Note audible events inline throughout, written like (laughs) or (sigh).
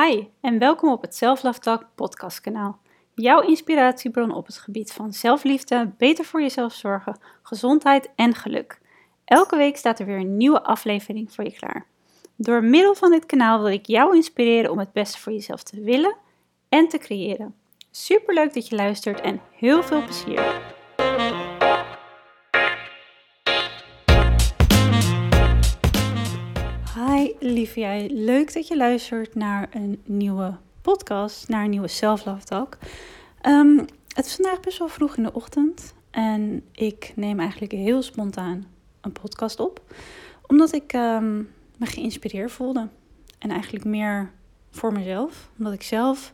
Hi en welkom op het Self Love podcastkanaal. Jouw inspiratiebron op het gebied van zelfliefde, beter voor jezelf zorgen, gezondheid en geluk. Elke week staat er weer een nieuwe aflevering voor je klaar. Door middel van dit kanaal wil ik jou inspireren om het beste voor jezelf te willen en te creëren. Super leuk dat je luistert en heel veel plezier. Lieve jij, leuk dat je luistert naar een nieuwe podcast, naar een nieuwe Self Love Talk. Ehm, het is vandaag best wel vroeg in de ochtend en ik neem eigenlijk heel spontaan een podcast op, omdat ik um, me geïnspireerd voelde en eigenlijk meer voor mezelf, omdat ik zelf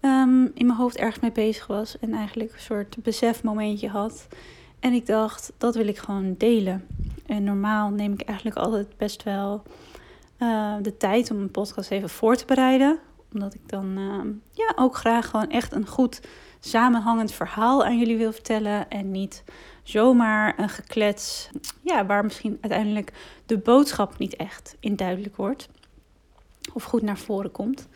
um, in mijn hoofd ergens mee bezig was en eigenlijk een soort besefmomentje had. En ik dacht, dat wil ik gewoon delen. En normaal neem ik eigenlijk altijd best wel uh, de tijd om een podcast even voor te bereiden. Omdat ik dan uh, ja, ook graag gewoon echt een goed samenhangend verhaal aan jullie wil vertellen. En niet zomaar een geklets ja, waar misschien uiteindelijk de boodschap niet echt in duidelijk wordt. Of goed naar voren komt.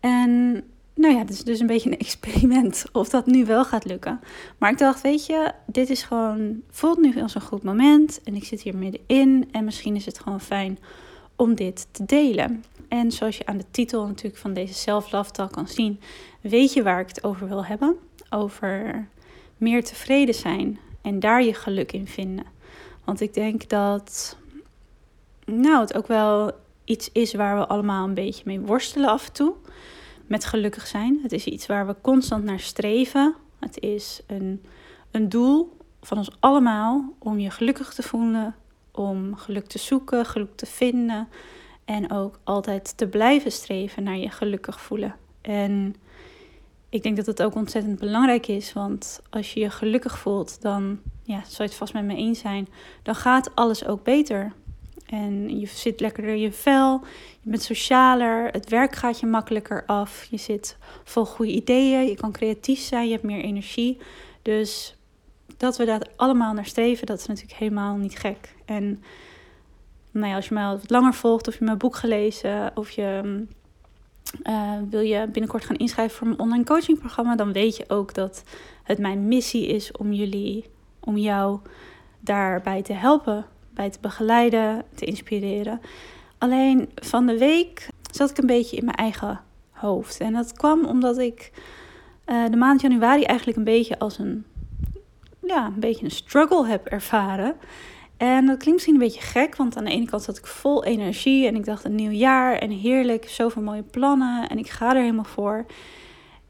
En nou ja, het is dus een beetje een (laughs) experiment of dat nu wel gaat lukken. Maar ik dacht, weet je, dit is gewoon, voelt nu als een goed moment. En ik zit hier middenin. En misschien is het gewoon fijn om dit te delen. En zoals je aan de titel natuurlijk van deze self-love talk kan zien, weet je waar ik het over wil hebben. Over meer tevreden zijn en daar je geluk in vinden. Want ik denk dat nou, het ook wel iets is waar we allemaal een beetje mee worstelen af en toe. Met gelukkig zijn. Het is iets waar we constant naar streven. Het is een, een doel van ons allemaal om je gelukkig te voelen, om geluk te zoeken, geluk te vinden en ook altijd te blijven streven naar je gelukkig voelen. En ik denk dat het ook ontzettend belangrijk is, want als je je gelukkig voelt, dan ja, zal je het vast met me eens zijn, dan gaat alles ook beter. En je zit lekkerder in je vel, je bent socialer, het werk gaat je makkelijker af, je zit vol goede ideeën, je kan creatief zijn, je hebt meer energie. Dus dat we daar allemaal naar streven, dat is natuurlijk helemaal niet gek. En nou ja, als je mij wat langer volgt, of je mijn boek gelezen, of je uh, wil je binnenkort gaan inschrijven voor mijn online coachingprogramma, dan weet je ook dat het mijn missie is om jullie, om jou daarbij te helpen, bij te begeleiden, te inspireren. Alleen van de week zat ik een beetje in mijn eigen hoofd. En dat kwam omdat ik uh, de maand januari eigenlijk een beetje als een ja, een beetje een struggle heb ervaren. En dat klinkt misschien een beetje gek, want aan de ene kant zat ik vol energie en ik dacht een nieuw jaar en heerlijk, zoveel mooie plannen en ik ga er helemaal voor.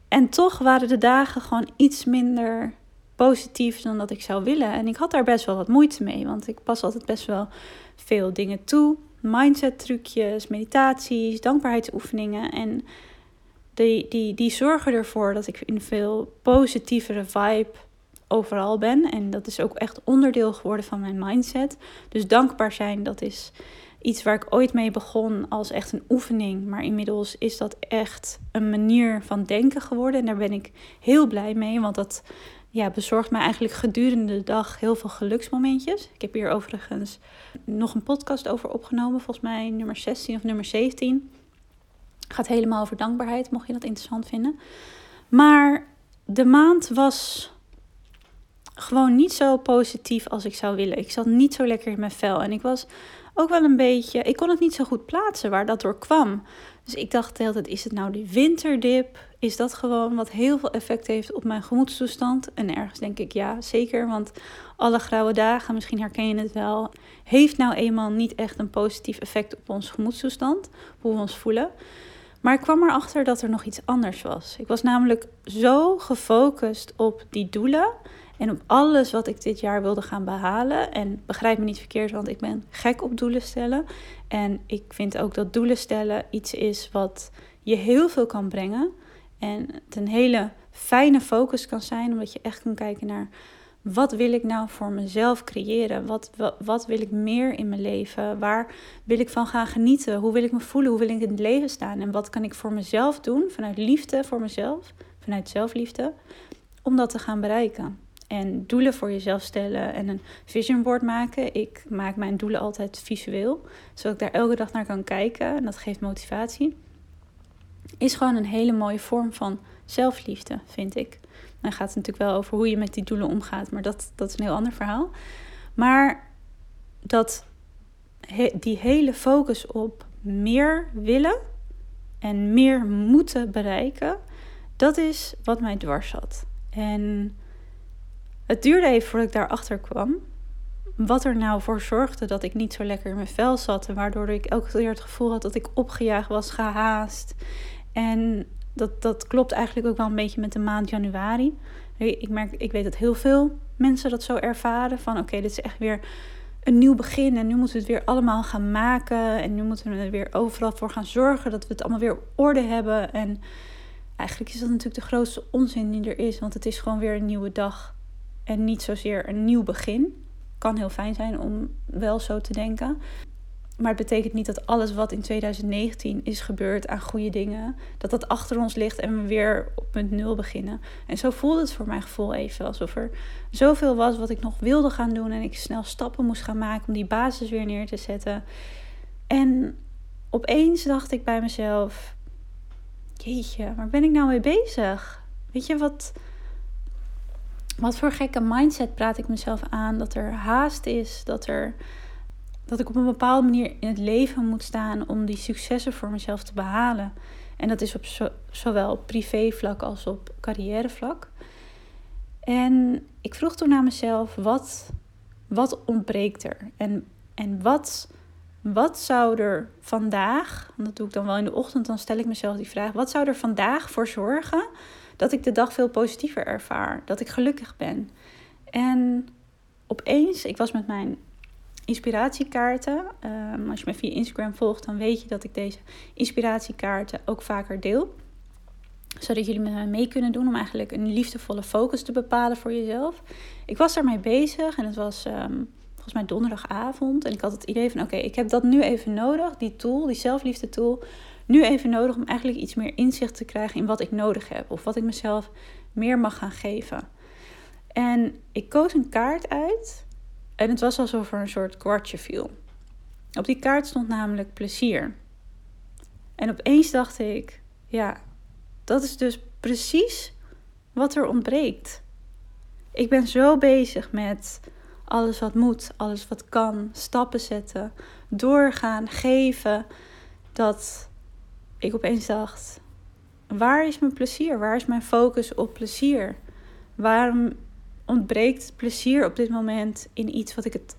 En toch waren de dagen gewoon iets minder positief dan dat ik zou willen. En ik had daar best wel wat moeite mee, want ik pas altijd best wel veel dingen toe. Mindset trucjes, meditaties, dankbaarheidsoefeningen. En die, die, die zorgen ervoor dat ik in veel positievere vibe overal ben. En dat is ook echt onderdeel geworden van mijn mindset. Dus dankbaar zijn, dat is iets waar ik ooit mee begon als echt een oefening. Maar inmiddels is dat echt een manier van denken geworden. En daar ben ik heel blij mee, want dat ja, bezorgt mij eigenlijk gedurende de dag heel veel geluksmomentjes. Ik heb hier overigens nog een podcast over opgenomen, volgens mij nummer 16 of nummer 17. Gaat helemaal over dankbaarheid, mocht je dat interessant vinden. Maar de maand was gewoon niet zo positief als ik zou willen. Ik zat niet zo lekker in mijn vel. En ik was ook wel een beetje. Ik kon het niet zo goed plaatsen waar dat door kwam. Dus ik dacht de hele tijd: is het nou die winterdip? Is dat gewoon wat heel veel effect heeft op mijn gemoedstoestand? En ergens denk ik ja, zeker. Want alle grauwe dagen, misschien herken je het wel, heeft nou eenmaal niet echt een positief effect op ons gemoedstoestand. Hoe we ons voelen. Maar ik kwam erachter dat er nog iets anders was. Ik was namelijk zo gefocust op die doelen en op alles wat ik dit jaar wilde gaan behalen. En begrijp me niet verkeerd, want ik ben gek op doelen stellen. En ik vind ook dat doelen stellen iets is wat je heel veel kan brengen. En het een hele fijne focus kan zijn, omdat je echt kan kijken naar wat wil ik nou voor mezelf creëren? Wat, wat, wat, wil ik meer in mijn leven? Waar wil ik van gaan genieten? Hoe wil ik me voelen? Hoe wil ik in het leven staan? En wat kan ik voor mezelf doen, vanuit liefde voor mezelf, vanuit zelfliefde, om dat te gaan bereiken? En doelen voor jezelf stellen en een vision board maken. Ik maak mijn doelen altijd visueel, zodat ik daar elke dag naar kan kijken. En dat geeft motivatie. is gewoon een hele mooie vorm van zelfliefde, vind ik. Dan gaat het natuurlijk wel over hoe je met die doelen omgaat, maar dat, dat is een heel ander verhaal. Maar dat die hele focus op meer willen en meer moeten bereiken, dat is wat mij dwars zat. En het duurde even voordat ik daarachter kwam. Wat er nou voor zorgde dat ik niet zo lekker in mijn vel zat. En waardoor ik elke keer het gevoel had dat ik opgejaagd was, gehaast. En dat, dat klopt eigenlijk ook wel een beetje met de maand januari. Ik, merk, ik weet dat heel veel mensen dat zo ervaren. Van oké, dit is echt weer een nieuw begin. En nu moeten we het weer allemaal gaan maken. En nu moeten we er weer overal voor gaan zorgen dat we het allemaal weer op orde hebben. En eigenlijk is dat natuurlijk de grootste onzin die er is. Want het is gewoon weer een nieuwe dag. En niet zozeer een nieuw begin. Kan heel fijn zijn om wel zo te denken. Maar het betekent niet dat alles wat in 2019 is gebeurd aan goede dingen, dat dat achter ons ligt en we weer op punt nul beginnen. En zo voelde het voor mijn gevoel even alsof er zoveel was wat ik nog wilde gaan doen en ik snel stappen moest gaan maken om die basis weer neer te zetten. En opeens dacht ik bij mezelf: Jeetje, waar ben ik nou mee bezig? Weet je wat? Wat voor gekke mindset praat ik mezelf aan? Dat er haast is, dat er dat ik op een bepaalde manier in het leven moet staan om die successen voor mezelf te behalen. En dat is op zo, zowel privévlak als op carrièrevlak. En ik vroeg toen aan mezelf, wat, wat ontbreekt er? En, en wat, wat zou er vandaag, dat doe ik dan wel in de ochtend, dan stel ik mezelf die vraag, wat zou er vandaag voor zorgen dat ik de dag veel positiever ervaar? Dat ik gelukkig ben? En opeens, ik was met mijn inspiratiekaarten. Um, als je me via Instagram volgt, dan weet je dat ik deze inspiratiekaarten ook vaker deel. Zodat jullie met mij mee kunnen doen om eigenlijk een liefdevolle focus te bepalen voor jezelf. Ik was daarmee bezig en het was ehm, volgens mij donderdagavond. En ik had het idee van: oké, ik heb dat nu even nodig, die tool, die zelfliefde tool. Nu even nodig om eigenlijk iets meer inzicht te krijgen in wat ik nodig heb. Of wat ik mezelf meer mag gaan geven. En ik koos een kaart uit en het was alsof er een soort kwartje viel. Op die kaart stond namelijk plezier. En opeens dacht ik, ja, dat is dus precies wat er ontbreekt. Ik ben zo bezig met alles wat moet, alles wat kan, stappen zetten, doorgaan, geven, dat ik opeens dacht: waar is mijn plezier? Waar is mijn focus op plezier? Waarom ontbreekt plezier op dit moment in iets wat ik het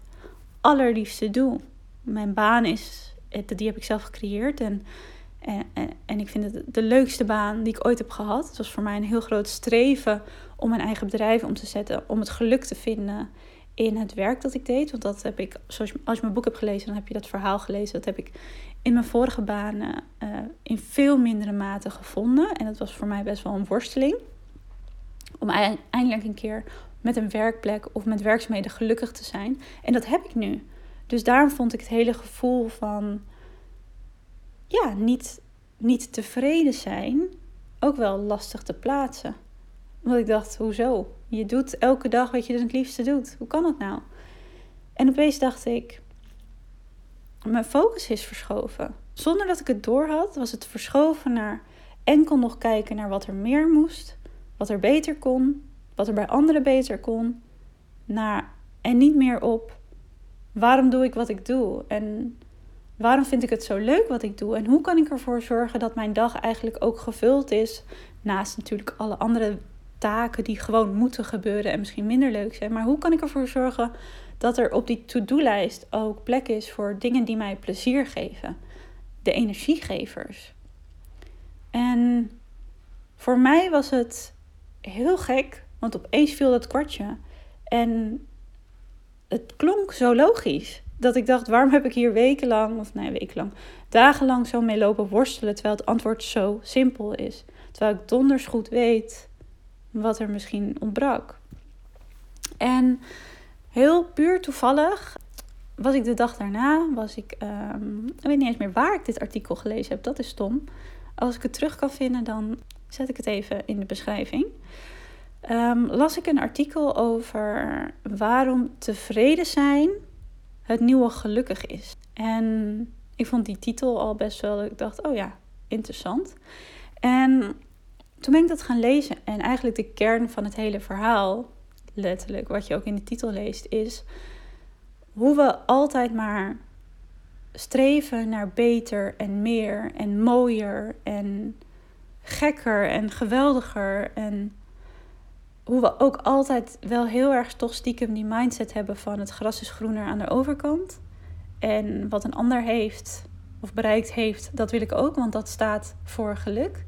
allerliefste doe. Mijn baan is, die heb ik zelf gecreëerd en, en, en ik vind het de leukste baan die ik ooit heb gehad. Het was voor mij een heel groot streven om mijn eigen bedrijf om te zetten, om het geluk te vinden in het werk dat ik deed. Want dat heb ik, zoals als je mijn boek hebt gelezen, dan heb je dat verhaal gelezen. Dat heb ik in mijn vorige banen uh, in veel mindere mate gevonden. En dat was voor mij best wel een worsteling. Om eindelijk een keer met een werkplek of met werkzaamheden gelukkig te zijn. En dat heb ik nu. Dus daarom vond ik het hele gevoel van ja, niet, niet tevreden zijn ook wel lastig te plaatsen. Want ik dacht, hoezo? Je doet elke dag wat je het liefste doet. Hoe kan dat nou? En opeens dacht ik, mijn focus is verschoven. Zonder dat ik het door had, was het verschoven naar enkel nog kijken naar wat er meer moest, wat er beter kon, wat er bij anderen beter kon, naar en niet meer op waarom doe ik wat ik doe en waarom vind ik het zo leuk wat ik doe en hoe kan ik ervoor zorgen dat mijn dag eigenlijk ook gevuld is, naast natuurlijk alle andere taken die gewoon moeten gebeuren en misschien minder leuk zijn, maar hoe kan ik ervoor zorgen dat er op die to-do-lijst ook plek is voor dingen die mij plezier geven, de energiegevers. En voor mij was het heel gek want opeens viel dat kwartje. En het klonk zo logisch. Dat ik dacht, waarom heb ik hier wekenlang, of nee, wekenlang, dagenlang zo mee lopen worstelen. Terwijl het antwoord zo simpel is. Terwijl ik donders goed weet wat er misschien ontbrak. En heel puur toevallig was ik de dag daarna, was ik, um, ik weet niet eens meer waar ik dit artikel gelezen heb, dat is stom. Als ik het terug kan vinden, dan zet ik het even in de beschrijving. Ehm, las ik een artikel over waarom tevreden zijn het nieuwe gelukkig is. En ik vond die titel al best wel, ik dacht, oh ja, interessant. En toen ben ik dat gaan lezen. En eigenlijk de kern van het hele verhaal, letterlijk, wat je ook in de titel leest, is hoe we altijd maar streven naar beter en meer en mooier en gekker en geweldiger. En hoe we ook altijd wel heel erg toch stiekem die mindset hebben van het gras is groener aan de overkant. En wat een ander heeft of bereikt heeft, dat wil ik ook, want dat staat voor geluk.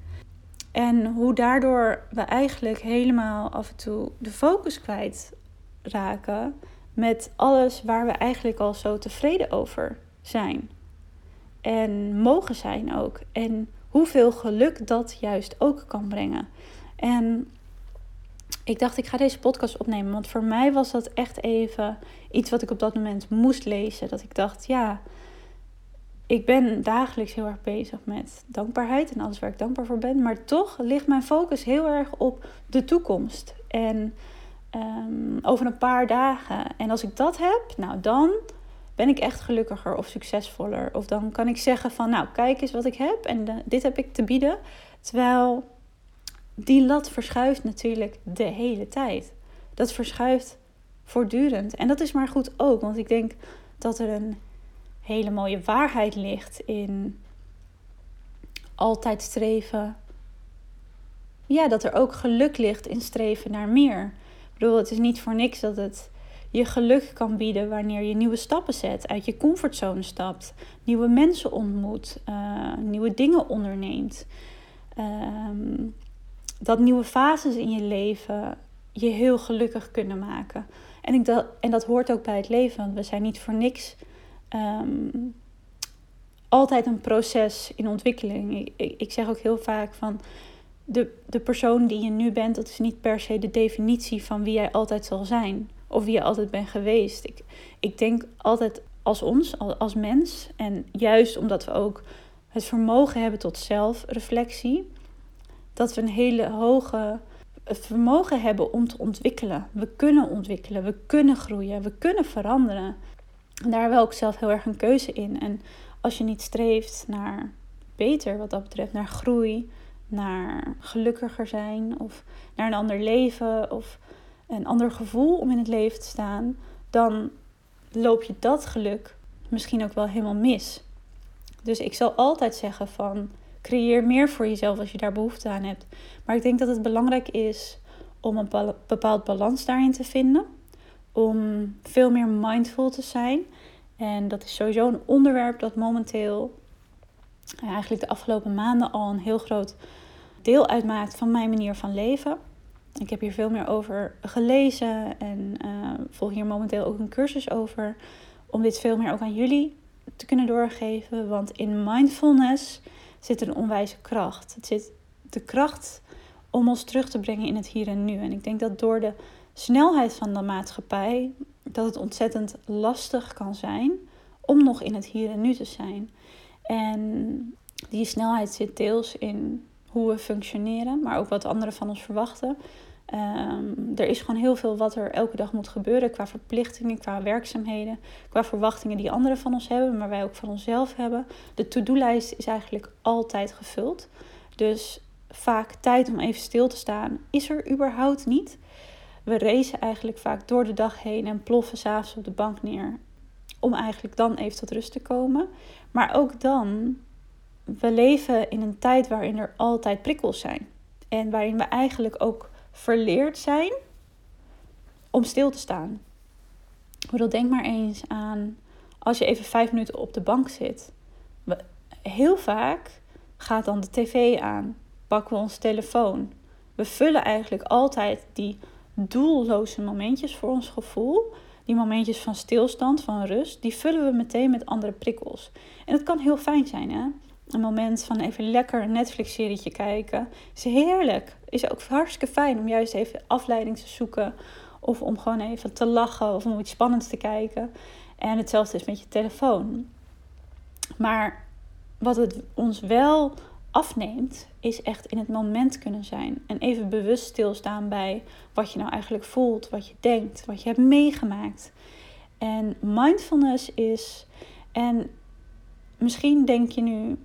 En hoe daardoor we eigenlijk helemaal af en toe de focus kwijt raken met alles waar we eigenlijk al zo tevreden over zijn. En mogen zijn ook. En hoeveel geluk dat juist ook kan brengen. En ik dacht, ik ga deze podcast opnemen. Want voor mij was dat echt even iets wat ik op dat moment moest lezen. Dat ik dacht, ja, ik ben dagelijks heel erg bezig met dankbaarheid en alles waar ik dankbaar voor ben. Maar toch ligt mijn focus heel erg op de toekomst. En ehm, over een paar dagen. En als ik dat heb, nou dan ben ik echt gelukkiger of succesvoller. Of dan kan ik zeggen van, nou kijk eens wat ik heb en dit heb ik te bieden. Terwijl die lat verschuift natuurlijk de hele tijd. Dat verschuift voortdurend. En dat is maar goed ook, want ik denk dat er een hele mooie waarheid ligt in altijd streven. Ja, dat er ook geluk ligt in streven naar meer. Ik bedoel, het is niet voor niks dat het je geluk kan bieden wanneer je nieuwe stappen zet, uit je comfortzone stapt, nieuwe mensen ontmoet, uh, nieuwe dingen onderneemt. Ehm, dat nieuwe fases in je leven je heel gelukkig kunnen maken. En, ik dat, en dat hoort ook bij het leven, want we zijn niet voor niks Ehm, altijd een proces in ontwikkeling. Ik, ik, zeg ook heel vaak van de, de persoon die je nu bent, dat is niet per se de definitie van wie jij altijd zal zijn of wie je altijd bent geweest. Ik, ik denk altijd als ons, als mens, en juist omdat we ook het vermogen hebben tot zelfreflectie, dat we een hele hoge vermogen hebben om te ontwikkelen. We kunnen ontwikkelen, we kunnen groeien, we kunnen veranderen. Daar wel ik zelf heel erg een keuze in. En als je niet streeft naar beter wat dat betreft, naar groei, naar gelukkiger zijn of naar een ander leven of een ander gevoel om in het leven te staan, dan loop je dat geluk misschien ook wel helemaal mis. Dus ik zal altijd zeggen van creëer meer voor jezelf als je daar behoefte aan hebt. Maar ik denk dat het belangrijk is om een bepaald balans daarin te vinden om veel meer mindful te zijn. En dat is sowieso een onderwerp dat momenteel eigenlijk de afgelopen maanden al een heel groot deel uitmaakt van mijn manier van leven. Ik heb hier veel meer over gelezen en uh, volg hier momenteel ook een cursus over. Om dit veel meer ook aan jullie te kunnen doorgeven. Want in mindfulness zit een onwijze kracht. Het zit de kracht om ons terug te brengen in het hier en nu. En ik denk dat door de snelheid van de maatschappij dat het ontzettend lastig kan zijn om nog in het hier en nu te zijn. En die snelheid zit deels in hoe we functioneren, maar ook wat anderen van ons verwachten. Um, er is gewoon heel veel wat er elke dag moet gebeuren qua verplichtingen, qua werkzaamheden, qua verwachtingen die anderen van ons hebben, maar wij ook van onszelf hebben. De to-do-lijst is eigenlijk altijd gevuld. Dus vaak tijd om even stil te staan is er überhaupt niet we racen eigenlijk vaak door de dag heen en ploffen s'avonds op de bank neer. Om eigenlijk dan even tot rust te komen. Maar ook dan, we leven in een tijd waarin er altijd prikkels zijn. En waarin we eigenlijk ook verleerd zijn om stil te staan. Ik denk maar eens aan als je even vijf minuten op de bank zit. Heel vaak gaat dan de tv aan, pakken we ons telefoon. We vullen eigenlijk altijd die doelloze momentjes voor ons gevoel. Die momentjes van stilstand, van rust, die vullen we meteen met andere prikkels. En dat kan heel fijn zijn, hè? Een moment van even lekker een Netflix-serietje kijken is heerlijk. Is ook hartstikke fijn om juist even afleiding te zoeken. Of om gewoon even te lachen of om iets spannends te kijken. En hetzelfde is met je telefoon. Maar wat het ons wel afneemt, is echt in het moment kunnen zijn. En even bewust stilstaan bij wat je nou eigenlijk voelt, wat je denkt, wat je hebt meegemaakt. En mindfulness is, en misschien denk je nu,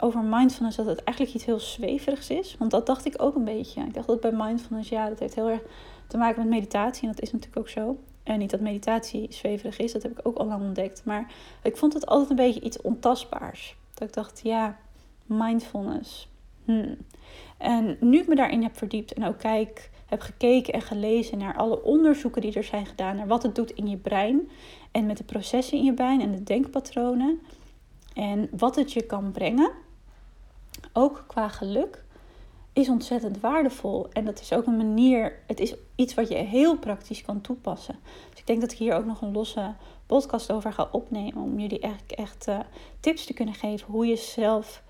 over mindfulness dat het eigenlijk iets heel zweverigs is. Want dat dacht ik ook een beetje. Ik dacht dat bij mindfulness, ja, dat heeft heel erg te maken met meditatie. En dat is natuurlijk ook zo. En niet dat meditatie zweverig is, dat heb ik ook al lang ontdekt. Maar ik vond het altijd een beetje iets ontastbaars. Dat ik dacht, ja, mindfulness. Hmm. En nu ik me daarin heb verdiept en ook kijk, heb gekeken en gelezen naar alle onderzoeken die er zijn gedaan, naar wat het doet in je brein en met de processen in je brein en de denkpatronen en wat het je kan brengen, ook qua geluk, is ontzettend waardevol. En dat is ook een manier, het is iets wat je heel praktisch kan toepassen. Dus ik denk dat ik hier ook nog een losse podcast over ga opnemen. Om jullie eigenlijk echt uh, tips te kunnen geven hoe je zelf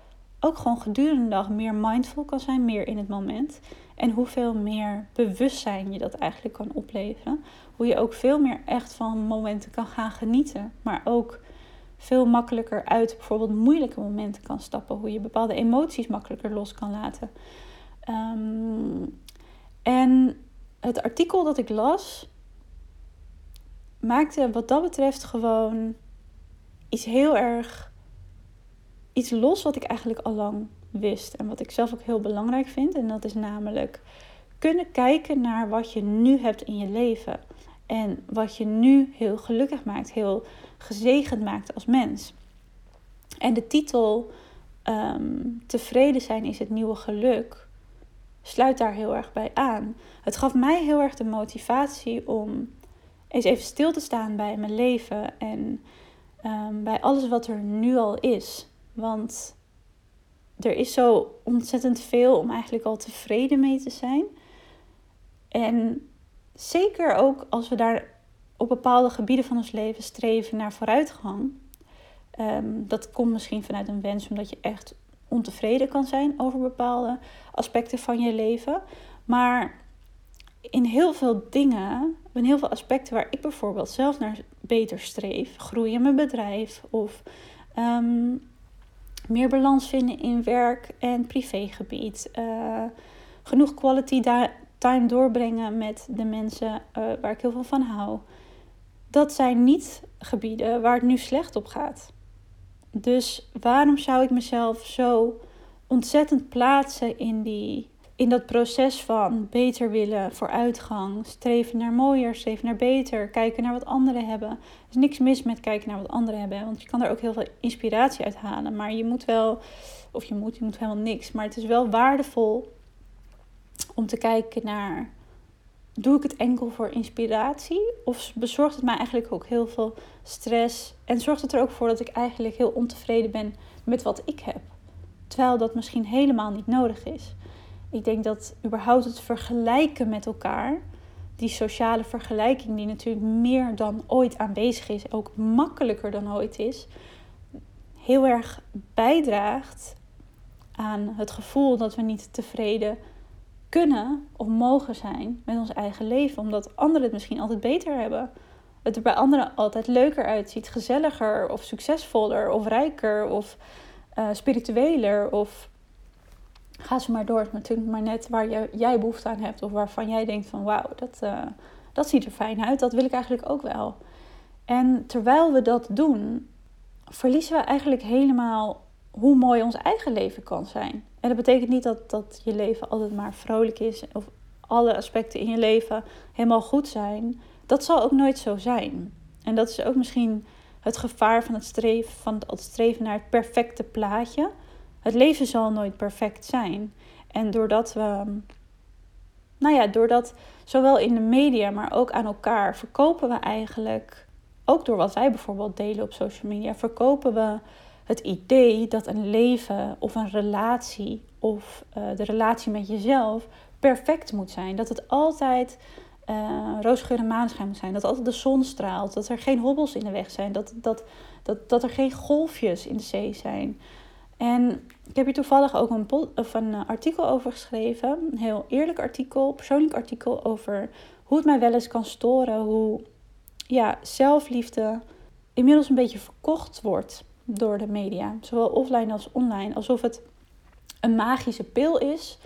ook gewoon gedurende de dag meer mindful kan zijn, meer in het moment. En hoeveel meer bewustzijn je dat eigenlijk kan opleveren. Hoe je ook veel meer echt van momenten kan gaan genieten. Maar ook veel makkelijker uit bijvoorbeeld moeilijke momenten kan stappen. Hoe je bepaalde emoties makkelijker los kan laten. Ehm, en het artikel dat ik las maakte wat dat betreft gewoon iets heel erg. Iets los wat ik eigenlijk al lang wist. En wat ik zelf ook heel belangrijk vind. En dat is namelijk kunnen kijken naar wat je nu hebt in je leven. En wat je nu heel gelukkig maakt, heel gezegend maakt als mens. En de titel ehm, Tevreden zijn is het nieuwe geluk sluit daar heel erg bij aan. Het gaf mij heel erg de motivatie om eens even stil te staan bij mijn leven en ehm, bij alles wat er nu al is. Want er is zo ontzettend veel om eigenlijk al tevreden mee te zijn. En zeker ook als we daar op bepaalde gebieden van ons leven streven naar vooruitgang. Ehm, dat komt misschien vanuit een wens omdat je echt ontevreden kan zijn over bepaalde aspecten van je leven. Maar in heel veel dingen, in heel veel aspecten waar ik bijvoorbeeld zelf naar beter streef, groeien in mijn bedrijf of ehm, meer balans vinden in werk en privégebied, uh, genoeg quality time doorbrengen met de mensen uh, waar ik heel veel van hou. Dat zijn niet gebieden waar het nu slecht op gaat. Dus waarom zou ik mezelf zo ontzettend plaatsen in, die, in dat proces van beter willen, vooruitgang, streven naar mooier, streven naar beter, kijken naar wat anderen hebben. Er is niks mis met kijken naar wat anderen hebben, want je kan er ook heel veel inspiratie uit halen. Maar je moet wel, of je moet, je moet helemaal niks, maar het is wel waardevol om te kijken naar doe ik het enkel voor inspiratie? Of bezorgt het mij eigenlijk ook heel veel stress? En zorgt het er ook voor dat ik eigenlijk heel ontevreden ben met wat ik heb? Terwijl dat misschien helemaal niet nodig is. Ik denk dat überhaupt het vergelijken met elkaar, die sociale vergelijking die natuurlijk meer dan ooit aanwezig is, ook makkelijker dan ooit is, heel erg bijdraagt aan het gevoel dat we niet tevreden kunnen of mogen zijn met ons eigen leven. Omdat anderen het misschien altijd beter hebben. Het er bij anderen altijd leuker uitziet, gezelliger of succesvoller of rijker of uh, spiritueler. Of ga ze maar door. Het natuurlijk maar net waar je, jij behoefte aan hebt of waarvan jij denkt van wauw, dat, uh, dat ziet er fijn uit. Dat wil ik eigenlijk ook wel. En terwijl we dat doen, verliezen we eigenlijk helemaal hoe mooi ons eigen leven kan zijn. En dat betekent niet dat, dat je leven altijd maar vrolijk is of alle aspecten in je leven helemaal goed zijn. Dat zal ook nooit zo zijn. En dat is ook misschien het gevaar van het streven, van het streven naar het perfecte plaatje. Het leven zal nooit perfect zijn. En doordat we, nou ja, doordat zowel in de media, maar ook aan elkaar, verkopen we eigenlijk, ook door wat wij bijvoorbeeld delen op social media, verkopen we het idee dat een leven of een relatie of uh, de relatie met jezelf perfect moet zijn. Dat het altijd uh, roosgeur en maanschijn moet zijn. Dat altijd de zon straalt. Dat er geen hobbels in de weg zijn. Dat, dat, dat, dat er geen golfjes in de zee zijn. En ik heb hier toevallig ook een, of een eh, artikel over geschreven. Een heel eerlijk artikel, persoonlijk artikel over hoe het mij wel eens kan storen. Hoe ja, zelfliefde inmiddels een beetje verkocht wordt door de media, zowel offline als online, alsof het een magische pil is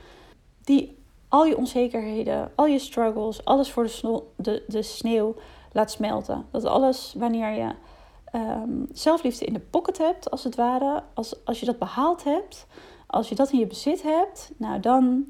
die al je onzekerheden, al je struggles, alles voor de, de, de sneeuw laat smelten. Dat alles wanneer je ehm, zelfliefde in de pocket hebt, als het ware, als, als je dat behaald hebt, als je dat in je bezit hebt, nou dan,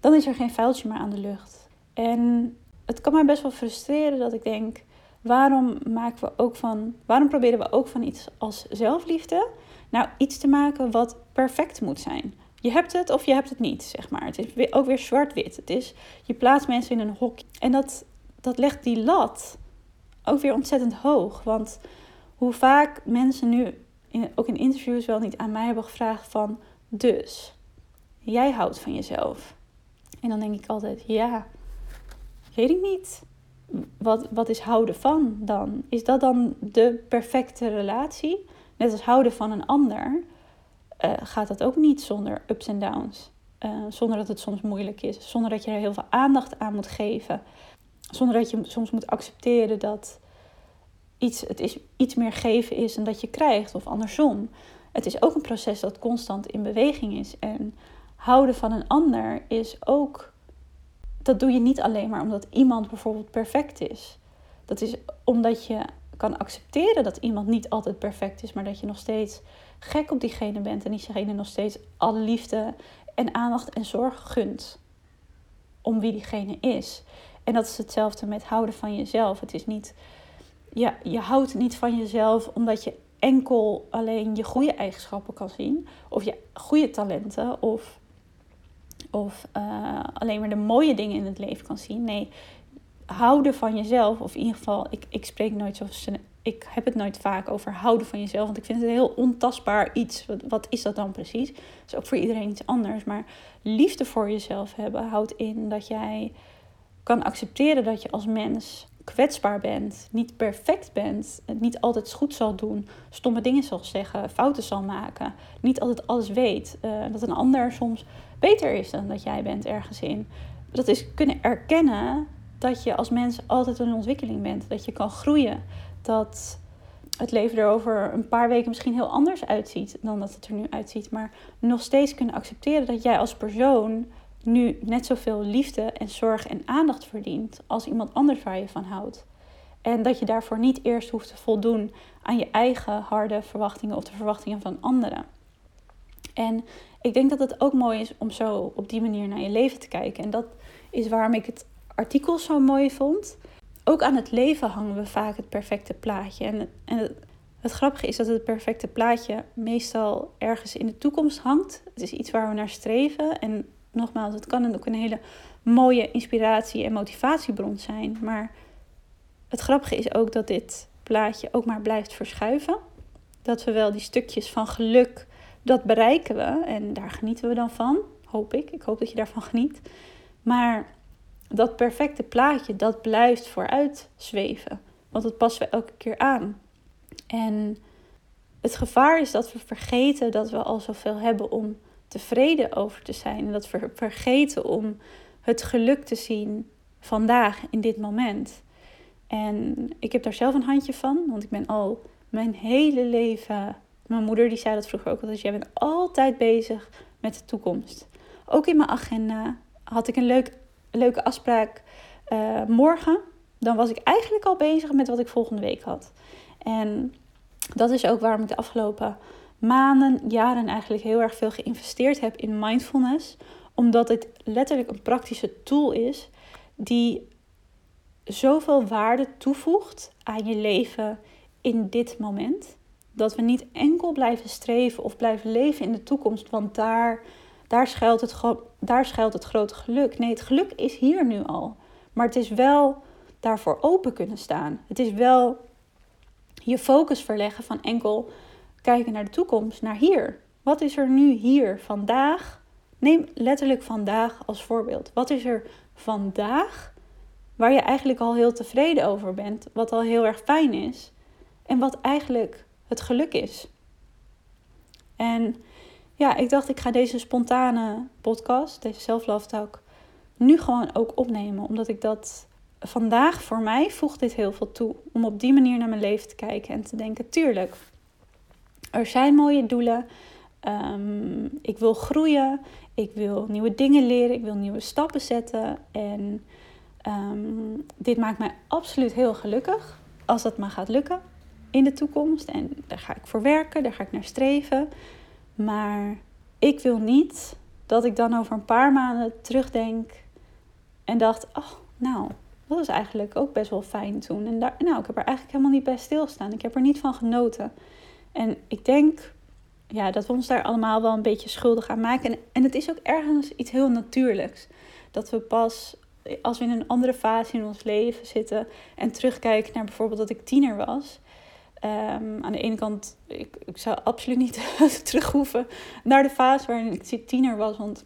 dan is er geen vuiltje meer aan de lucht. En het kan mij best wel frustreren dat ik denk, waarom maken we ook van, waarom proberen we ook van iets als zelfliefde nou iets te maken wat perfect moet zijn? Je hebt het of je hebt het niet, zeg maar. Het is ook weer zwart-wit. Het is, je plaatst mensen in een hokje. En dat, dat legt die lat ook weer ontzettend hoog. Want hoe vaak mensen nu, ook in interviews wel niet aan mij hebben gevraagd van... Dus, jij houdt van jezelf. En dan denk ik altijd, ja, weet ik niet. Wat, wat is houden van dan? Is dat dan de perfecte relatie? Net als houden van een ander, uh, gaat dat ook niet zonder ups en downs. Uh, zonder dat het soms moeilijk is. Zonder dat je er heel veel aandacht aan moet geven. Zonder dat je soms moet accepteren dat iets, het is, iets meer geven is dan dat je krijgt. Of andersom. Het is ook een proces dat constant in beweging is. En houden van een ander is ook. Dat doe je niet alleen maar omdat iemand bijvoorbeeld perfect is. Dat is omdat je kan accepteren dat iemand niet altijd perfect is, maar dat je nog steeds gek op diegene bent en diegene nog steeds alle liefde en aandacht en zorg gunt om wie diegene is. En dat is hetzelfde met houden van jezelf. Het is niet, ja, je houdt niet van jezelf omdat je enkel alleen je goede eigenschappen kan zien, of je goede talenten, of, of uh, alleen maar de mooie dingen in het leven kan zien. Nee, houden van jezelf, of in ieder geval, ik, ik spreek nooit zo ik heb het nooit vaak over houden van jezelf. Want ik vind het een heel ontastbaar iets. Wat, wat is dat dan precies? Dat is ook voor iedereen iets anders. Maar liefde voor jezelf hebben houdt in dat jij kan accepteren dat je als mens kwetsbaar bent, niet perfect bent, niet altijd goed zal doen, stomme dingen zal zeggen, fouten zal maken, niet altijd alles weet, uh, dat een ander soms beter is dan dat jij bent ergens in. Dat is kunnen erkennen dat je als mens altijd een ontwikkeling bent, dat je kan groeien, dat het leven er over een paar weken misschien heel anders uitziet dan dat het er nu uitziet. Maar nog steeds kunnen accepteren dat jij als persoon nu net zoveel liefde en zorg en aandacht verdient als iemand anders waar je van houdt. En dat je daarvoor niet eerst hoeft te voldoen aan je eigen harde verwachtingen of de verwachtingen van anderen. En ik denk dat het ook mooi is om zo op die manier naar je leven te kijken. En dat is waarom ik het artikel zo mooi vond ook aan het leven hangen we vaak het perfecte plaatje. En, en het, het, grappige is dat het perfecte plaatje meestal ergens in de toekomst hangt. Het is iets waar we naar streven. En nogmaals, het kan ook een hele mooie inspiratie- en motivatiebron zijn. Maar het grappige is ook dat dit plaatje ook maar blijft verschuiven. Dat we wel die stukjes van geluk, dat bereiken we. En daar genieten we dan van, hoop ik. Ik hoop dat je daarvan geniet. Maar dat perfecte plaatje, dat blijft vooruit zweven. Want dat passen we elke keer aan. En het gevaar is dat we vergeten dat we al zoveel hebben om tevreden over te zijn. En dat we vergeten om het geluk te zien vandaag, in dit moment. En ik heb daar zelf een handje van, want ik ben al mijn hele leven. Mijn moeder die zei dat vroeger ook altijd: jij bent altijd bezig met de toekomst. Ook in mijn agenda had ik een leuk leuke afspraak uh, morgen, dan was ik eigenlijk al bezig met wat ik volgende week had. En dat is ook waarom ik de afgelopen maanden, jaren eigenlijk heel erg veel geïnvesteerd heb in mindfulness. Omdat het letterlijk een praktische tool is die zoveel waarde toevoegt aan je leven in dit moment. Dat we niet enkel blijven streven of blijven leven in de toekomst, want daar daar schuilt, het, daar schuilt het grote geluk. Nee, het geluk is hier nu al. Maar het is wel daarvoor open kunnen staan. Het is wel je focus verleggen van enkel kijken naar de toekomst, naar hier. Wat is er nu hier vandaag? Neem letterlijk vandaag als voorbeeld. Wat is er vandaag waar je eigenlijk al heel tevreden over bent, wat al heel erg fijn is en wat eigenlijk het geluk is? En ja, ik dacht ik ga deze spontane podcast, deze self-love talk, nu gewoon ook opnemen. Omdat ik dat vandaag voor mij voegt dit heel veel toe. Om op die manier naar mijn leven te kijken en te denken, tuurlijk, er zijn mooie doelen. Ehm, ik wil groeien. Ik wil nieuwe dingen leren. Ik wil nieuwe stappen zetten. En ehm, dit maakt mij absoluut heel gelukkig. Als dat maar gaat lukken. in de toekomst en daar ga ik voor werken, daar ga ik naar streven. Maar ik wil niet dat ik dan over een paar maanden terugdenk en dacht: Oh, nou, dat was eigenlijk ook best wel fijn toen. En daar, nou, ik heb er eigenlijk helemaal niet bij stilstaan. Ik heb er niet van genoten. En ik denk ja, dat we ons daar allemaal wel een beetje schuldig aan maken. En, en het is ook ergens iets heel natuurlijks. Dat we pas als we in een andere fase in ons leven zitten en terugkijken naar bijvoorbeeld dat ik tiener was. Um, aan de ene kant, ik, ik zou absoluut niet (laughs) terug hoeven naar de fase waarin ik tiener was. Want,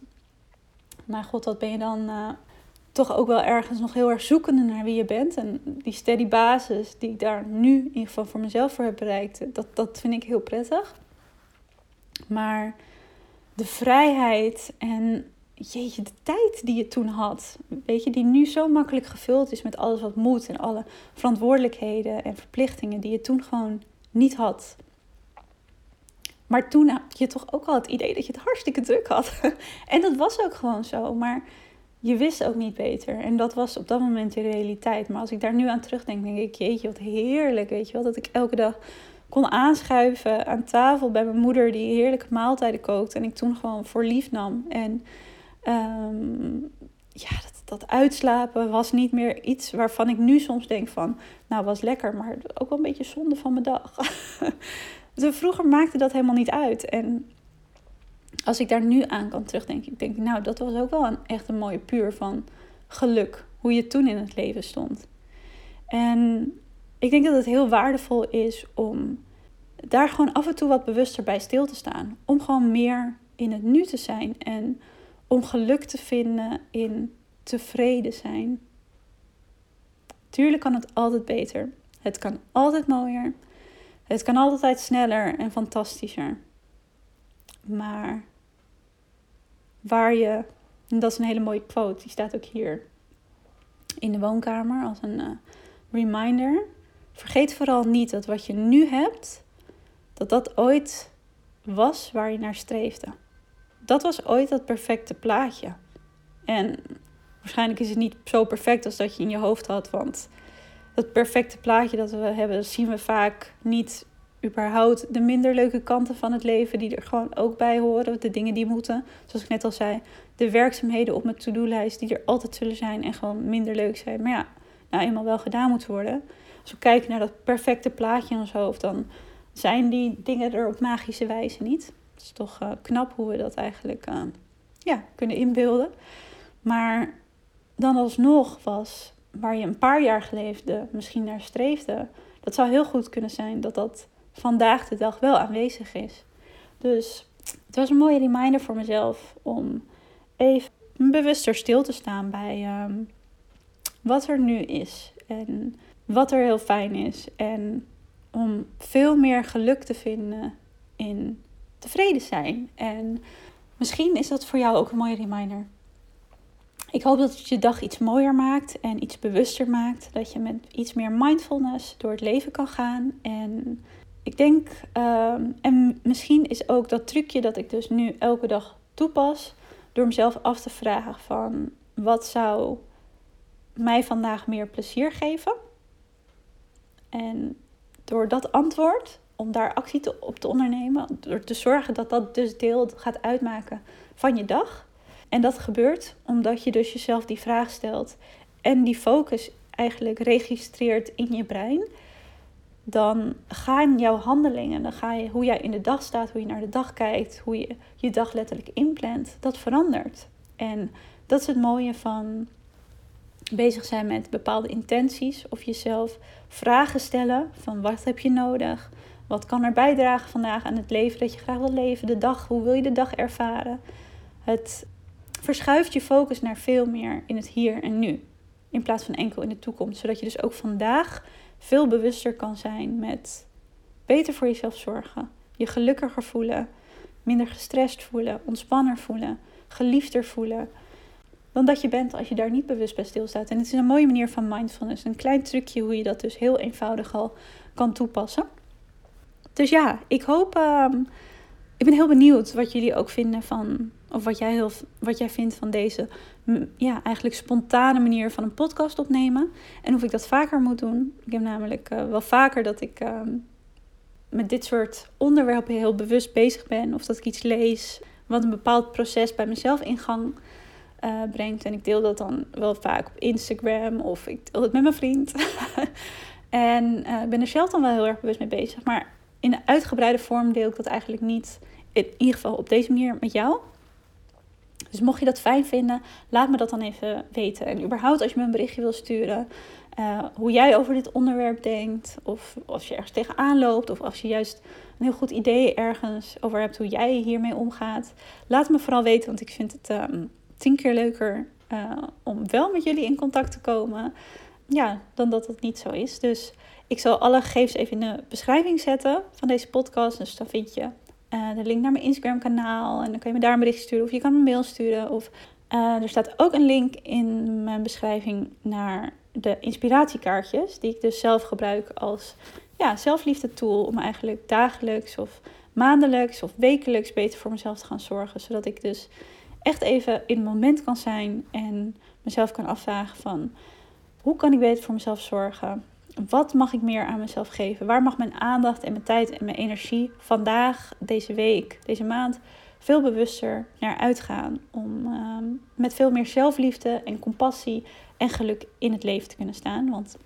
mijn god, wat ben je dan uh, toch ook wel ergens nog heel erg zoekende naar wie je bent. En die steady basis die ik daar nu in ieder geval voor mezelf voor heb bereikt, dat, dat vind ik heel prettig. Maar de vrijheid en jeetje, de tijd die je toen had, weet je, die nu zo makkelijk gevuld is met alles wat moet en alle verantwoordelijkheden en verplichtingen die je toen gewoon niet had. Maar toen had je toch ook al het idee dat je het hartstikke druk had. (laughs) en dat was ook gewoon zo, maar je wist ook niet beter. En dat was op dat moment de realiteit. Maar als ik daar nu aan terugdenk, denk ik, jeetje, wat heerlijk, weet je wel, dat ik elke dag kon aanschuiven aan tafel bij mijn moeder die heerlijke maaltijden kookt en ik toen gewoon voor lief nam. En Um, ja, dat, dat uitslapen was niet meer iets waarvan ik nu soms denk van, nou was lekker, maar ook wel een beetje zonde van mijn dag. (laughs) dus vroeger maakte dat helemaal niet uit. En als ik daar nu aan kan terugdenken, ik denk, nou dat was ook wel een, echt een mooie puur van geluk, hoe je toen in het leven stond. En ik denk dat het heel waardevol is om daar gewoon af en toe wat bewuster bij stil te staan. Om gewoon meer in het nu te zijn en om geluk te vinden in tevreden zijn. Tuurlijk kan het altijd beter. Het kan altijd mooier. Het kan altijd sneller en fantastischer. Maar waar je, en dat is een hele mooie quote, die staat ook hier in de woonkamer als een uh, reminder. Vergeet vooral niet dat wat je nu hebt, dat dat ooit was waar je naar streefde dat was ooit dat perfecte plaatje. En waarschijnlijk is het niet zo perfect als dat je in je hoofd had. Want dat perfecte plaatje dat we hebben, zien we vaak niet überhaupt de minder leuke kanten van het leven die er gewoon ook bij horen. De dingen die moeten, zoals ik net al zei, de werkzaamheden op mijn to-do-lijst die er altijd zullen zijn en gewoon minder leuk zijn. Maar ja, nou eenmaal wel gedaan moeten worden. Als we kijken naar dat perfecte plaatje in ons hoofd, dan zijn die dingen er op magische wijze niet. Het is toch uh, knap hoe we dat eigenlijk uh, ja, kunnen inbeelden. Maar dan alsnog was waar je een paar jaar geleden misschien naar streefde, dat zou heel goed kunnen zijn dat dat vandaag de dag wel aanwezig is. Dus het was een mooie reminder voor mezelf om even bewuster stil te staan bij um, wat er nu is en wat er heel fijn is. En om veel meer geluk te vinden in tevreden zijn. En misschien is dat voor jou ook een mooie reminder. Ik hoop dat het je dag iets mooier maakt en iets bewuster maakt. Dat je met iets meer mindfulness door het leven kan gaan. En ik denk, ehm, en misschien is ook dat trucje dat ik dus nu elke dag toepas, door mezelf af te vragen van wat zou mij vandaag meer plezier geven. En door dat antwoord om daar actie op te ondernemen. Door te zorgen dat dat dus deel gaat uitmaken van je dag. En dat gebeurt omdat je dus jezelf die vraag stelt en die focus eigenlijk registreert in je brein. Dan gaan jouw handelingen, dan ga je hoe jij in de dag staat, hoe je naar de dag kijkt, hoe je je dag letterlijk inplant, dat verandert. En dat is het mooie van bezig zijn met bepaalde intenties of jezelf vragen stellen van wat heb je nodig? Wat kan er bijdragen vandaag aan het leven dat je graag wil leven? De dag, hoe wil je de dag ervaren? Het verschuift je focus naar veel meer in het hier en nu. In plaats van enkel in de toekomst. Zodat je dus ook vandaag veel bewuster kan zijn met beter voor jezelf zorgen. Je gelukkiger voelen. Minder gestrest voelen. Ontspanner voelen. Geliefder voelen. Dan dat je bent als je daar niet bewust bij stilstaat. En het is een mooie manier van mindfulness. Een klein trucje hoe je dat dus heel eenvoudig al kan toepassen. Dus ja, ik hoop. Ehm, ik ben heel benieuwd wat jullie ook vinden van. Of wat jij, heel, wat jij vindt van deze. Ja, eigenlijk spontane manier van een podcast opnemen. En of ik dat vaker moet doen. Ik heb namelijk uh, wel vaker dat ik. Uh, met dit soort onderwerpen heel bewust bezig ben. Of dat ik iets lees wat een bepaald proces bij mezelf in gang uh, brengt. En ik deel dat dan wel vaak op Instagram of ik deel het met mijn vriend. (laughs) en uh, ik ben er zelf dan wel heel erg bewust mee bezig. Maar in een uitgebreide vorm deel ik dat eigenlijk niet. In ieder geval op deze manier met jou. Dus mocht je dat fijn vinden, laat me dat dan even weten. En überhaupt als je me een berichtje wil sturen, uh, hoe jij over dit onderwerp denkt. Of als je ergens tegenaan loopt. Of als je juist een heel goed idee ergens over hebt hoe jij hiermee omgaat. Laat me vooral weten, want ik vind het um, tien keer leuker uh, om wel met jullie in contact te komen. Ja, dan dat het niet zo is. Dus ik zal alle gegevens even in de beschrijving zetten van deze podcast. Dus dan vind je uh, de link naar mijn Instagram kanaal. En dan kan je me daar een bericht sturen. Of je kan me een mail sturen. Of uh, er staat ook een link in mijn beschrijving naar de inspiratiekaartjes. Die ik dus zelf gebruik als ja, zelfliefde tool. Om eigenlijk dagelijks of maandelijks of wekelijks beter voor mezelf te gaan zorgen. Zodat ik dus echt even in het moment kan zijn. En mezelf kan afvragen van... Hoe kan ik beter voor mezelf zorgen? Wat mag ik meer aan mezelf geven? Waar mag mijn aandacht en mijn tijd en mijn energie vandaag, deze week, deze maand veel bewuster naar uitgaan? Om uh, met veel meer zelfliefde en compassie en geluk in het leven te kunnen staan. Want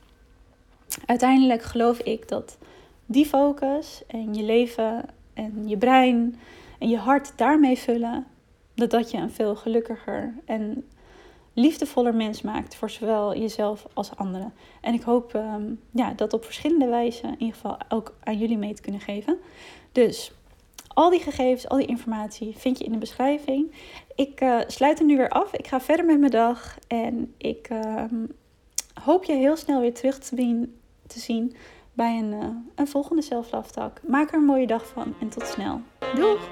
uiteindelijk geloof ik dat die focus en je leven en je brein en je hart daarmee vullen, dat dat je een veel gelukkiger en liefdevoller mens maakt voor zowel jezelf als anderen. En ik hoop um, ja, dat op verschillende wijzen in ieder geval ook aan jullie mee te kunnen geven. Dus al die gegevens, al die informatie vind je in de beschrijving. Ik uh, sluit er nu weer af. Ik ga verder met mijn dag. En ik uh, hoop je heel snel weer terug te, zien, bij een, uh, een volgende zelflaftak. Maak er een mooie dag van en tot snel. Doeg!